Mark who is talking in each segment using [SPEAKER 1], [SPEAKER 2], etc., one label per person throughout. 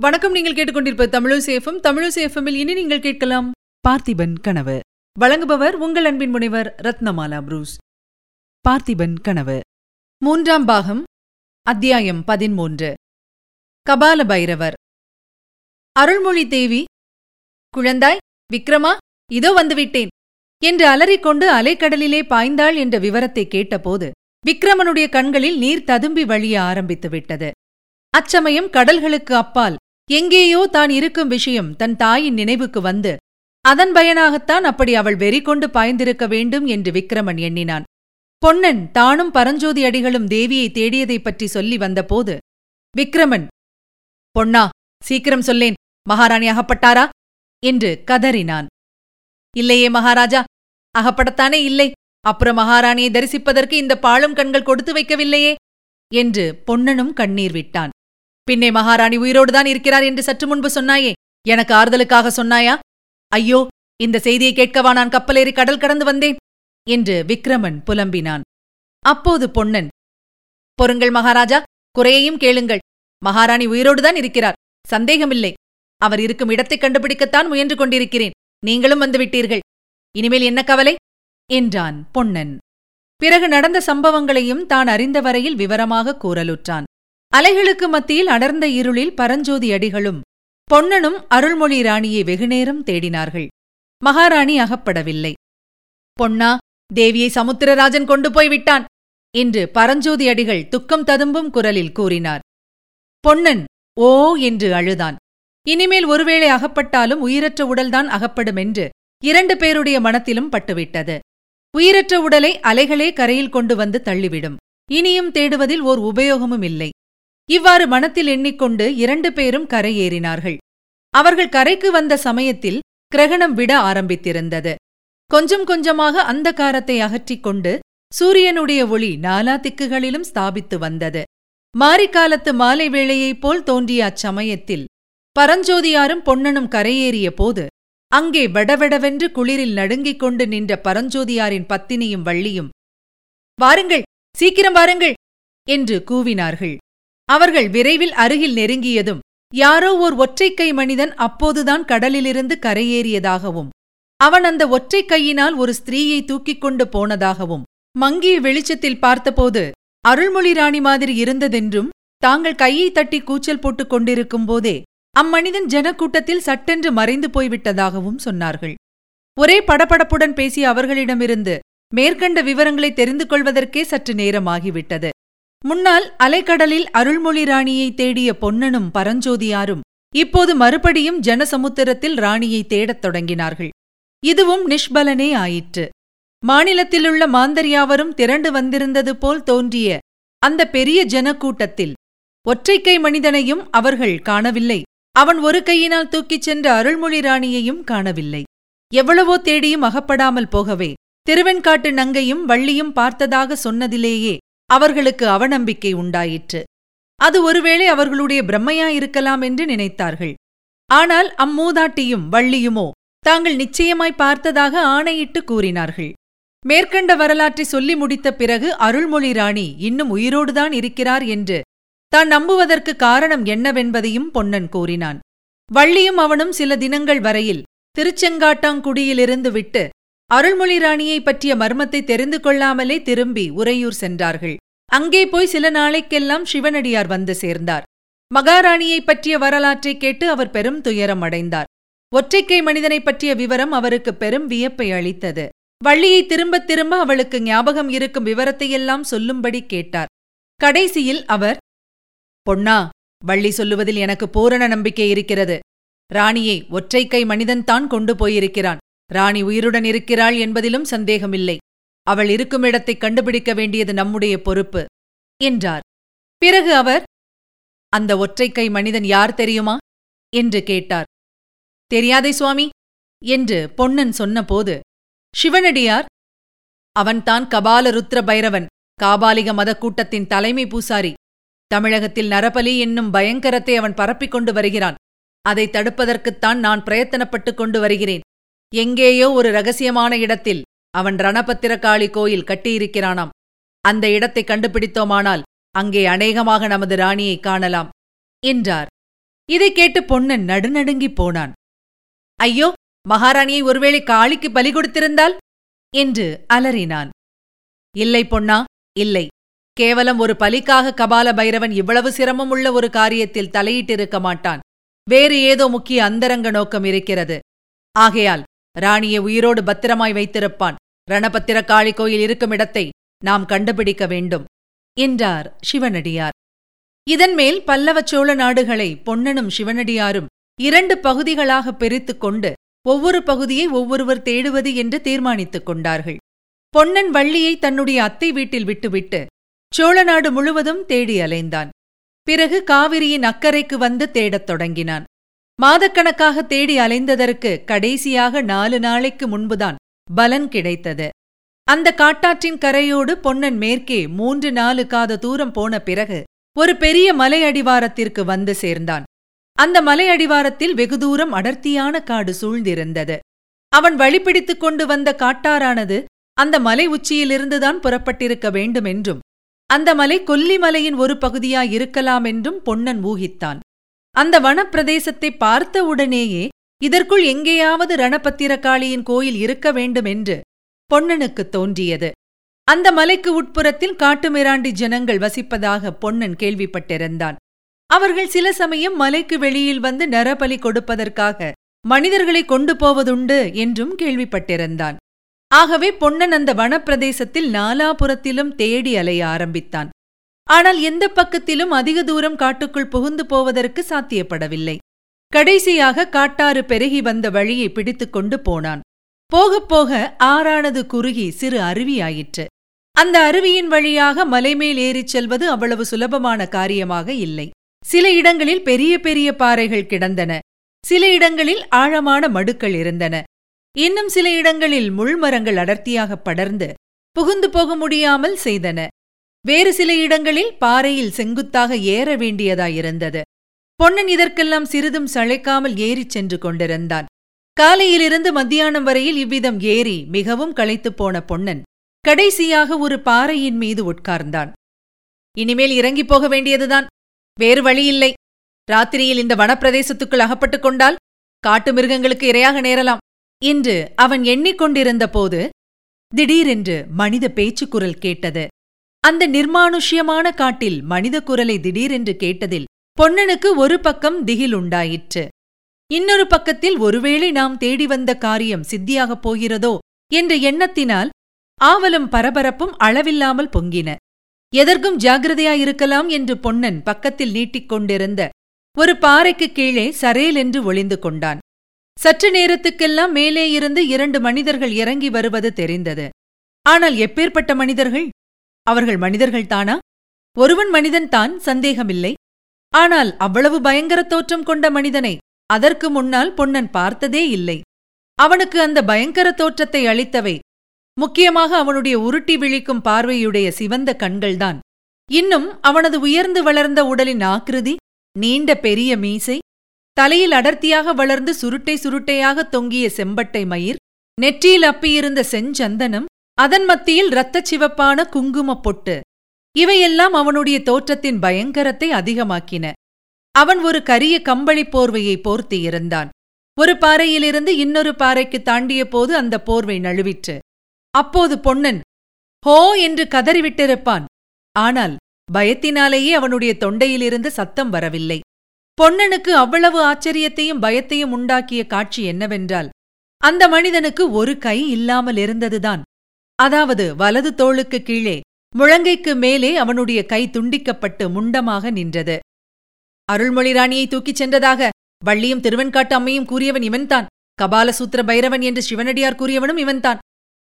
[SPEAKER 1] வணக்கம் நீங்கள் கேட்டுக்கொண்டிருப்ப தமிழசேஃபம் தமிழசேஃபமில் இனி நீங்கள் கேட்கலாம் பார்த்திபன் கனவு. வழங்குபவர் உங்கள் அன்பின் முனைவர் ரத்னமாலா புரூஸ். பார்த்திபன் கனவு. மூன்றாம் பாகம் அத்தியாயம் பதிமூன்று கபால பைரவர். அருள்மொழி தேவி குழந்தாய் விக்ரமா இதோ வந்துவிட்டேன் என்று அலறிக்கொண்டு அலைக்கடலிலே பாய்ந்தாள் என்ற விவரத்தை கேட்டபோது விக்ரமனுடைய கண்களில் நீர் ததும்பி வழிய ஆரம்பித்து விட்டது அச்சமயம் கடல்களுக்கு அப்பால் எங்கேயோ தான் இருக்கும் விஷயம் தன் தாயின் நினைவுக்கு வந்து அதன் பயனாகத்தான் அப்படி அவள் வெறி கொண்டு பாய்ந்திருக்க வேண்டும் என்று விக்ரமன் எண்ணினான். பொன்னன் தானும் பரஞ்சோதி அடிகளும் தேவியை தேடியதைப் பற்றி சொல்லி வந்தபோது விக்ரமன் பொன்னா சீக்கிரம் சொல்லேன் மகாராணி அகப்பட்டாரா? என்று கதறினான். இல்லையே மகாராஜா அகப்படத்தானே இல்லை. அப்புறம் மகாராணியை தரிசிப்பதற்கு இந்த பாழும் கண்கள் கொடுத்து வைக்கவில்லையே? என்று பொன்னனும் கண்ணீர் விட்டான். பின்னே மகாராணி உயிரோடுதான் இருக்கிறார் என்று சற்று முன்பு சொன்னாயே. எனக்கு ஆறுதலுக்காக சொன்னாயா? ஐயோ இந்த செய்தியை கேட்கவா நான் கப்பலேறி கடல் கடந்து வந்தேன்? என்று விக்ரமன் புலம்பினான். அப்போது பொன்னன் பொருங்கள் மகாராஜா குறையையும் கேளுங்கள். மகாராணி உயிரோடுதான் இருக்கிறார். சந்தேகமில்லை. அவர் இருக்கும் இடத்தைக் கண்டுபிடிக்கத்தான் முயன்று கொண்டிருக்கிறேன். நீங்களும் வந்துவிட்டீர்கள் இனிமேல் என்ன கவலை? என்றான் பொன்னன். பிறகு நடந்த சம்பவங்களையும் தான் அறிந்த வரையில் விவரமாக கூறலுற்றான். அலைகளுக்கு மத்தியில் அடர்ந்த இருளில் பரஞ்சோதி அடிகளும் பொன்னனும் அருள்மொழி ராணியை வெகுநேரம் தேடினார்கள். மகாராணி அகப்படவில்லை. பொன்னா தேவியை சமுத்திரராஜன் கொண்டு போய் விட்டான் என்று பரஞ்சோதி அடிகள் துக்கம் ததும்பும் குரலில் கூறினார். பொன்னன் ஓ என்று அழுதான். இனிமேல் ஒருவேளை அகப்பட்டாலும் உயிரற்ற உடல்தான் அகப்படும் என்று இரண்டு பேருடைய மனத்திலும் பட்டுவிட்டது. உயிரற்ற உடலை அலைகளே கரையில் கொண்டு வந்து தள்ளிவிடும். இனியும் தேடுவதில் ஓர் உபயோகமும் இல்லை. இவ்வாறு மனத்தில் எண்ணிக்கொண்டு இரண்டு பேரும் கரையேறினார்கள். அவர்கள் கரைக்கு வந்த சமயத்தில் கிரகணம் விட ஆரம்பித்திருந்தது. கொஞ்சம் கொஞ்சமாக அந்த காரத்தை அகற்றிக் கொண்டு சூரியனுடைய ஒளி நாலா திக்குகளிலும் ஸ்தாபித்து வந்தது. மாரிக்காலத்து மாலை வேளையைப் போல் தோன்றிய அச்சமயத்தில் பரஞ்சோதியாரும் பொன்னனும் கரையேறிய போது அங்கே வெடவெடவென்று குளிரில் நடுங்கிக் கொண்டு நின்ற பரஞ்சோதியாரின் பத்தினியும் வள்ளியும் வாருங்கள் சீக்கிரம் வாருங்கள் என்று கூவினார்கள். அவர்கள் விரைவில் அருகில் நெருங்கியதும் யாரோ ஓர் ஒற்றைக்கை மனிதன் அப்போதுதான் கடலிலிருந்து கரையேறியதாகவும் அவன் அந்த ஒற்றைக் கையினால் ஒரு ஸ்திரீயை தூக்கிக் கொண்டு போனதாகவும் மங்கிய வெளிச்சத்தில் பார்த்தபோது அருள்மொழி ராணி மாதிரி இருந்ததென்றும் தாங்கள் கையை தட்டி கூச்சல் போட்டுக் கொண்டிருக்கும் போதே அம்மனிதன் ஜனக்கூட்டத்தில் சட்டென்று மறைந்து போய்விட்டதாகவும் சொன்னார்கள். ஒரே படபடப்புடன் பேசிய அவர்களிடமிருந்து மேற்கண்ட விவரங்களை தெரிந்து கொள்வதற்கே சற்று நேரமாகிவிட்டது. முன்னால் அலைக்கடலில் அருள்மொழி ராணியை தேடிய பொன்னனும் பரஞ்சோதியாரும் இப்போது மறுபடியும் ஜனசமுத்திரத்தில் ராணியை தேடத் தொடங்கினார்கள். இதுவும் நிஷ்பலனே ஆயிற்று. மாநிலத்திலுள்ள மாந்தர்யாவரும் திரண்டு வந்திருந்தது போல் தோன்றிய அந்த பெரிய ஜனக்கூட்டத்தில் ஒற்றைக்கை மனிதனையும் அவர்கள் காணவில்லை. அவன் ஒரு கையினால் தூக்கிச் சென்ற அருள்மொழி ராணியையும் காணவில்லை. எவ்வளவோ தேடியும் அகப்படாமல் போகவே திருவெண்காட்டு நங்கையும் வள்ளியும் பார்த்ததாக சொன்னதிலேயே அவர்களுக்கு அவநம்பிக்கை உண்டாயிற்று. அது ஒருவேளை அவர்களுடைய பிரம்மையாயிருக்கலாம் என்று நினைத்தார்கள். ஆனால் அம்மூதாட்டியும் வள்ளியுமோ தாங்கள் நிச்சயமாய் பார்த்ததாக ஆணையிட்டு கூறினார்கள். மேற்கண்ட வரலாற்றை சொல்லி முடித்த பிறகு அருள்மொழி ராணி இன்னும் உயிரோடுதான் இருக்கிறார் என்று தான் நம்புவதற்கு காரணம் என்னவென்பதையும் பொன்னன் கூறினான். வள்ளியும் அவனும் சில தினங்கள் வரையில் திருச்செங்காட்டாங்குடியிலிருந்து விட்டு அருள்மொழி ராணியை பற்றிய மர்மத்தை தெரிந்து கொள்ளாமலே திரும்பி உறையூர் சென்றார்கள். அங்கே போய் சில நாளைக்கெல்லாம் சிவனடியார் வந்து சேர்ந்தார். மகாராணியைப் பற்றிய வரலாற்றை கேட்டு அவர் பெரும் துயரம் அடைந்தார். ஒற்றைக்கை மனிதனைப் பற்றிய விவரம் அவருக்கு பெரும் வியப்பை அளித்தது. வள்ளியை திரும்பத் திரும்ப அவளுக்கு ஞாபகம் இருக்கும் விவரத்தையெல்லாம் சொல்லும்படி கேட்டார். கடைசியில் அவர் பொன்னா வள்ளி சொல்லுவதில் எனக்கு பூரண நம்பிக்கை இருக்கிறது. ராணியை ஒற்றைக்கை மனிதன்தான் கொண்டு போயிருக்கிறான். ராணி உயிருடன் இருக்கிறாள் என்பதிலும் சந்தேகமில்லை. அவள் இருக்கும் இடத்தைக் கண்டுபிடிக்க வேண்டியது நம்முடைய பொறுப்பு என்றார். பிறகு அவர் அந்த ஒற்றைக்கை மனிதன் யார் தெரியுமா? என்று கேட்டார். தெரியாதே சுவாமி என்று பொன்னன் சொன்னபோது சிவனடியார் அவன்தான் கபால ருத்ர பைரவன் காபாலிக மதக்கூட்டத்தின் தலைமை பூசாரி. தமிழகத்தில் நரபலி என்னும் பயங்கரத்தை அவன் பரப்பிக் கொண்டு வருகிறான். அதை தடுப்பதற்குத்தான் நான் பிரயத்தனப்பட்டுக் கொண்டு வருகிறேன். எங்கேயோ ஒரு ரகசியமான இடத்தில் அவன் ரணபத்திரகாளி கோயில் கட்டியிருக்கிறானாம். அந்த இடத்தை கண்டுபிடித்தோமானால் அங்கே அநேகமாக நமது ராணியை காணலாம் என்றார். இதைக் கேட்டு பொன்னன் நடுநடுங்கிப் போனான். ஐயோ மகாராணியை ஒருவேளை காளிக்கு பலி கொடுத்திருந்தால்? என்று அலறினான். இல்லை பொன்னா இல்லை. கேவலம் ஒரு பலிக்காக கபால பைரவன் இவ்வளவு சிரமமுள்ள ஒரு காரியத்தில் தலையிட்டிருக்க மாட்டான். வேறு ஏதோ முக்கிய அந்தரங்க நோக்கம் இருக்கிறது. ஆகையால் ராணியை உயிரோடு பத்திரமாய் வைத்திருப்பான். ரணபத்திர காளி கோயில் இருக்கும் இடத்தை நாம் கண்டுபிடிக்க வேண்டும் என்றார் சிவனடியார். இதன்மேல் பல்லவ சோழ நாடுகளை பொன்னனும் சிவனடியாரும் இரண்டு பகுதிகளாக பிரித்துக் கொண்டு ஒவ்வொரு பகுதியை ஒவ்வொருவர் தேடுவது என்று தீர்மானித்துக் கொண்டார்கள். பொன்னன் வள்ளியை தன்னுடைய அத்தை வீட்டில் விட்டுவிட்டு சோழ நாடு முழுவதும் தேடி அலைந்தான். பிறகு காவிரியின் அக்கறைக்கு வந்து தேடத் தொடங்கினான். மாதக்கணக்காக தேடி அலைந்ததற்கு கடைசியாக நாலு நாளைக்கு முன்புதான் பலன் கிடைத்தது. அந்த காட்டாற்றின் கரையோடு பொன்னன் மேற்கே மூன்று நாலு காத தூரம் போன பிறகு ஒரு பெரிய மலை அடிவாரத்திற்கு வந்து சேர்ந்தான். அந்த மலை அடிவாரத்தில் வெகு தூரம் அடர்த்தியான காடு சூழ்ந்திருந்தது. அவன் வழிபிடித்துக் கொண்டு வந்த காட்டாரானது அந்த மலை உச்சியிலிருந்துதான் புறப்பட்டிருக்க வேண்டும் என்றும் அந்த மலை கொல்லிமலையின் ஒரு பகுதியாயிருக்கலாம் என்றும் பொன்னன் ஊகித்தான். அந்த வனப்பிரதேசத்தை பார்த்த உடனேயே இதற்குள் எங்கேயாவது ரணபத்திரகாளியின் கோயில் இருக்க வேண்டும் என்று பொன்னனுக்குத் தோன்றியது. அந்த மலைக்கு உட்புறத்தில் காட்டுமிராண்டி ஜனங்கள் வசிப்பதாக பொன்னன் கேள்விப்பட்டிருந்தான். அவர்கள் சில சமயம் மலைக்கு வெளியில் வந்து நரபலி கொடுப்பதற்காக மனிதர்களை கொண்டு போவதுண்டு என்றும் கேள்விப்பட்டிருந்தான். ஆகவே பொன்னன் அந்த வனப்பிரதேசத்தில் நாலாபுரத்திலும் தேடி அலைய ஆரம்பித்தான். ஆனால் எந்த பக்கத்திலும் அதிக தூரம் காட்டுக்குள் புகுந்து போவதற்கு சாத்தியப்படவில்லை. கடைசியாக காட்டாறு பெருகி வந்த வழியை பிடித்துக் கொண்டு போனான். போகப் போக ஆறானது குறுகி சிறு அருவியாயிற்று. அந்த அருவியின் வழியாக மலைமேல் ஏறிச் செல்வது அவ்வளவு சுலபமான காரியமாக இல்லை. சில இடங்களில் பெரிய பெரிய பாறைகள் கிடந்தன. சில இடங்களில் ஆழமான மடுக்கள் இருந்தன. இன்னும் சில இடங்களில் முள்மரங்கள் அடர்த்தியாக படர்ந்து புகுந்து போக முடியாமல் செய்தன. வேறு சில இடங்களில் பாறையில் செங்குத்தாக ஏற வேண்டியதாயிருந்தது. பொன்னன் இதற்கெல்லாம் சிறிதும் சளைக்காமல் ஏறிச் சென்று கொண்டிருந்தான். காலையிலிருந்து மத்தியானம் வரையில் இவ்விதம் ஏறி மிகவும் களைத்துப் போன பொன்னன் கடைசியாக ஒரு பாறையின் மீது உட்கார்ந்தான். இனிமேல் இறங்கிப் போக வேண்டியதுதான். வேறு வழியில்லை. ராத்திரியில் இந்த வனப்பிரதேசத்துக்குள் அகப்பட்டுக் கொண்டால் காட்டு மிருகங்களுக்கு இரையாக நேரலாம் என்று அவன் எண்ணிக்கொண்டிருந்த போது திடீரென்று மனித பேச்சுக்குரல் கேட்டது. அந்த நிர்மானுஷ்யமான காட்டில் மனித குரலை திடீரென்று கேட்டதில் பொன்னனுக்கு ஒரு பக்கம் திகில் உண்டாயிற்று. இன்னொரு பக்கத்தில் ஒருவேளை நாம் தேடி வந்த காரியம் சித்தியாகப் போகிறதோ என்ற எண்ணத்தினால் ஆவலும் பரபரப்பும் அளவில்லாமல் பொங்கின. எதற்கும் ஜாகிரதையாயிருக்கலாம் என்று பொன்னன் பக்கத்தில் நீட்டிக் கொண்டிருந்த ஒரு பாறைக்கு கீழே சரேல் என்று ஒளிந்து கொண்டான். சற்று நேரத்துக்கெல்லாம் மேலே இருந்து இரண்டு மனிதர்கள் இறங்கி வருவது தெரிந்தது. ஆனால் எப்பேற்பட்ட மனிதர்கள்? அவர்கள் மனிதர்கள்தானா ஒருவன் மனிதன்தான் சந்தேகமில்லை. ஆனால் அவ்வளவு பயங்கர தோற்றம் கொண்ட மனிதனை அதற்கு முன்னால் பொன்னன் பார்த்ததே இல்லை. அவனுக்கு அந்த பயங்கர தோற்றத்தை அளித்தவை முக்கியமாக அவனுடைய உருட்டி விழிக்கும் பார்வையுடைய சிவந்த கண்கள்தான். இன்னும் அவனது உயர்ந்து வளர்ந்த உடலின் ஆக்கிருதி நீண்ட பெரிய மீசை தலையில் அடர்த்தியாக வளர்ந்து சுருட்டை சுருட்டையாக தொங்கிய செம்பட்டை மயிர் நெற்றியில் அப்பியிருந்த செஞ்சந்தனம் அதன் மத்தியில் இரத்தச் சிவப்பான குங்குமப் பொட்டு. இவையெல்லாம் அவனுடைய தோற்றத்தின் பயங்கரத்தை அதிகமாக்கின. அவன் ஒரு கரிய கம்பளி போர்வையை போர்த்தியிருந்தான் ஒரு பாறையிலிருந்து இன்னொரு பாறைக்கு தாண்டிய போது அந்த போர்வை நழுவிற்று. அப்போது பொன்னன் ஹோ என்று கதறிவிட்டிருப்பான். ஆனால் பயத்தினாலேயே அவனுடைய தொண்டையிலிருந்து சத்தம் வரவில்லை. பொன்னனுக்கு அவ்வளவு ஆச்சரியத்தையும் பயத்தையும் உண்டாக்கிய காட்சி என்னவென்றால் அந்த மனிதனுக்கு ஒரு கை இல்லாமல் இருந்ததுதான். அதாவது வலது தோளுக்கு கீழே முழங்கைக்கு மேலே அவனுடைய கை துண்டிக்கப்பட்டு முண்டமாக நின்றது. அருள்மொழி ராணியை தூக்கிச் சென்றதாக வள்ளியும் திருவெண்காட்டு அம்மையும் கூறியவன் இவன்தான். கபாலசூத்திர பைரவன் என்று சிவனடியார் கூறியவனும் இவன்தான்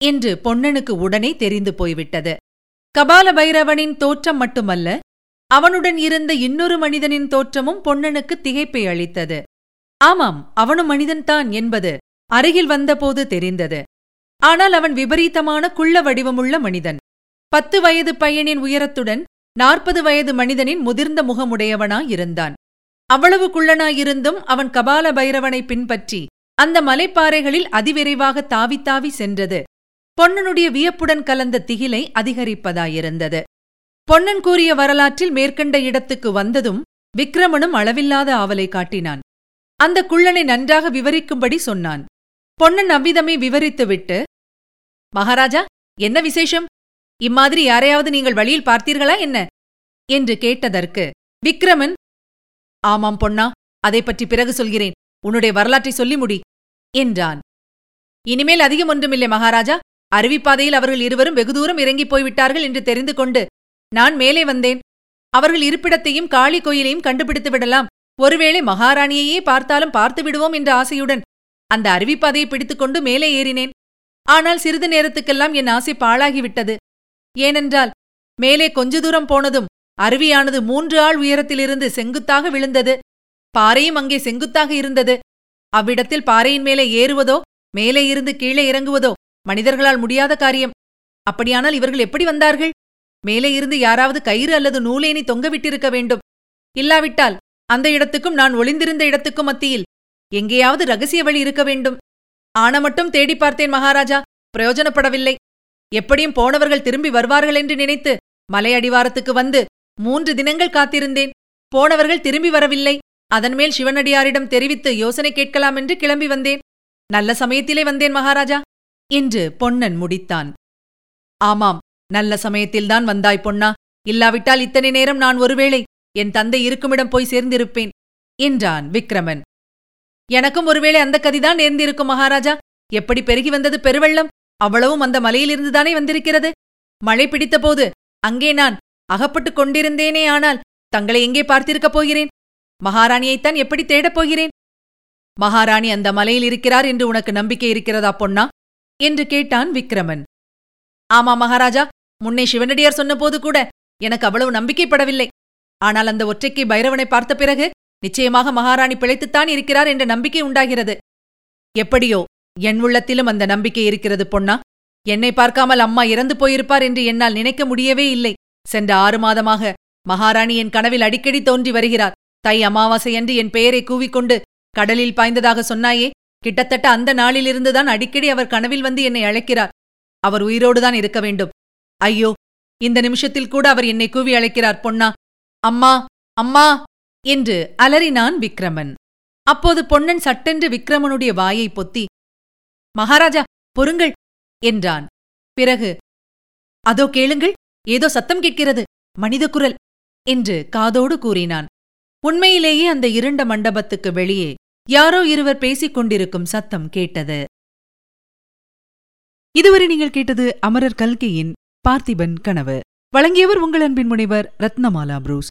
[SPEAKER 1] என்று பொன்னனுக்கு உடனே தெரிந்து போய்விட்டது. கபால பைரவனின் தோற்றம் மட்டுமல்ல அவனுடன் இருந்த இன்னொரு மனிதனின் தோற்றமும் பொன்னனுக்கு திகைப்பை அளித்தது. ஆமாம் அவனும் மனிதன்தான் என்பது அருகில் வந்தபோது தெரிந்தது. ஆனால் அவன் விபரீதமான குள்ள வடிவமுள்ள மனிதன். பத்து வயது பையனின் உயரத்துடன் நாற்பது வயது மனிதனின் முதிர்ந்த முகமுடையவனாயிருந்தான் அவ்வளவு குள்ளனாயிருந்தும் அவன் கபால பைரவனை பின்பற்றி அந்த மலைப்பாறைகளில் அதிவிரைவாக தாவி சென்றது. பொன்னனுடைய வியப்புடன் கலந்த திகிலை அதிகரிப்பதாயிருந்தது. பொன்னன் கூறிய வரலாற்றில் மேற்கண்ட இடத்துக்கு வந்ததும் விக்ரமனும் அளவில்லாத ஆவலை காட்டினான். அந்த குள்ளனை நன்றாக விவரிக்கும்படி சொன்னான். பொன்னன் அவ்விதமே விவரித்துவிட்டு மகாராஜா என்ன விசேஷம்? இம்மாதிரி யாரையாவது நீங்கள் வழியில் பார்த்தீர்களா என்ன? என்று கேட்டதற்கு விக்ரமன் ஆமாம் பொன்னா அதைப் பற்றி பிறகு சொல்கிறேன். உன்னுடைய வரலாற்றை சொல்லி முடி என்றான். இனிமேல் அதிகம் ஒன்றுமில்லை மகாராஜா. அருவிப்பாதையில் அவர்கள் இருவரும் வெகு தூரம் இறங்கிப் போய்விட்டார்கள் என்று தெரிந்து கொண்டு நான் மேலே வந்தேன். அவர்கள் இருப்பிடத்தையும் காளி கோயிலையும் கண்டுபிடித்து விடலாம். ஒருவேளை மகாராணியையே பார்த்தாலும் பார்த்து விடுவோம் என்ற ஆசையுடன் அந்த அருவிப்பாதையை பிடித்துக்கொண்டு மேலே ஏறினேன். ஆனால் சிறிது நேரத்துக்கெல்லாம் என் ஆசை பாழாகிவிட்டது. ஏனென்றால் மேலே கொஞ்ச தூரம் போனதும் அருவியானது மூன்று ஆள் உயரத்திலிருந்து செங்குத்தாக விழுந்தது. பாறையும் அங்கே செங்குத்தாக இருந்தது. அவ்விடத்தில் பாறையின் மேலே ஏறுவதோ மேலே இருந்து கீழே இறங்குவதோ மனிதர்களால் முடியாத காரியம். அப்படியானால் இவர்கள் எப்படி வந்தார்கள்? மேலே இருந்து யாராவது கயிறு அல்லது நூலேனி தொங்கவிட்டிருக்க வேண்டும். இல்லாவிட்டால் அந்த இடத்துக்கும் நான் ஒளிந்திருந்த இடத்துக்கும் மத்தியில் எங்கேயாவது ரகசிய வழி இருக்க வேண்டும். ஆன மட்டும் தேடி பார்த்தேன் மகாராஜா. பிரயோஜனப்படவில்லை. எப்படியும் போனவர்கள் திரும்பி வருவார்கள் என்று நினைத்து மலை அடிவாரத்துக்கு வந்து மூன்று தினங்கள் காத்திருந்தேன். போனவர்கள் திரும்பி வரவில்லை. அதன்மேல் சிவனடியாரிடம் தெரிவித்து யோசனை கேட்கலாம் என்று கிளம்பி வந்தேன். நல்ல சமயத்திலே வந்தேன் மகாராஜா. என்று பொன்னன் முடித்தான். ஆமாம் நல்ல சமயத்தில்தான் வந்தாய் பொன்னா. இல்லாவிட்டால் இத்தனை நேரம் நான் ஒருவேளை என் தந்தை இருக்குமிடம் போய் சேர்ந்திருப்பேன் என்றான் விக்ரமன். எனக்கும் ஒருவேளை அந்த கதிதான் நேர்ந்திருக்கும் மகாராஜா. எப்படி பெருகி வந்தது பெருவெள்ளம்? அவ்வளவும் அந்த மலையிலிருந்துதானே வந்திருக்கிறது? மழை பிடித்தபோது அங்கே நான் அகப்பட்டுக் கொண்டிருந்தேனே ஆனால் தங்களை எங்கே பார்த்திருக்கப் போகிறேன்? மகாராணியைத்தான் எப்படி தேடப் போகிறேன்? மகாராணி அந்த மலையில் இருக்கிறார் என்று உனக்கு நம்பிக்கை இருக்கிறதா பொன்னா? என்று கேட்டான் விக்ரமன். ஆமா மகாராஜா. முன்னே சிவனடியார் சொன்னபோது கூட எனக்கு அவ்வளவு நம்பிக்கைப்படவில்லை. ஆனால் அந்த ஒற்றைக்கை பைரவனை பார்த்த பிறகு நிச்சயமாக மகாராணி பிழைத்துத்தான் இருக்கிறார் என்ற நம்பிக்கை உண்டாகிறது. எப்படியோ என் உள்ளத்திலும் அந்த நம்பிக்கை இருக்கிறது பொன்னா. என்னை பார்க்காமல் அம்மா இறந்து போயிருப்பார் என்று என்னால் நினைக்க முடியவே இல்லை. சென்ற ஆறு மாதமாக மகாராணி என் கனவில் அடிக்கடி தோன்றி வருகிறார். தை அமாவாசையன்று என் பெயரை கூவிக்கொண்டு கடலில் பாய்ந்ததாக சொன்னாயே கிட்டத்தட்ட அந்த நாளிலிருந்துதான் அடிக்கடி அவர் கனவில் வந்து என்னை அழைக்கிறார். அவர் உயிரோடுதான் இருக்க வேண்டும். ஐயோ இந்த நிமிஷத்தில் கூட அவர் என்னை கூவி அழைக்கிறார் பொன்னா. அம்மா அம்மா! என்று அலறினான் விக்ரமன். அப்போது பொன்னன் சட்டென்று விக்ரமனுடைய வாயை பொத்தி மகாராஜா பொறுங்கள் என்றான். பிறகு அதோ கேளுங்கள் ஏதோ சத்தம் கேட்கிறது மனித குரல் என்று காதோடு கூறினான். உண்மையிலேயே அந்த இருண்ட மண்டபத்துக்கு வெளியே யாரோ இருவர் பேசிக் கொண்டிருக்கும் சத்தம் கேட்டது. இதுவரை நீங்கள் கேட்டது அமரர் கல்கையின் பார்த்திபன் கனவு. வழங்கியவர் உங்கள் அன்பின் முனைவர் ரத்னமாலா புரூஸ்.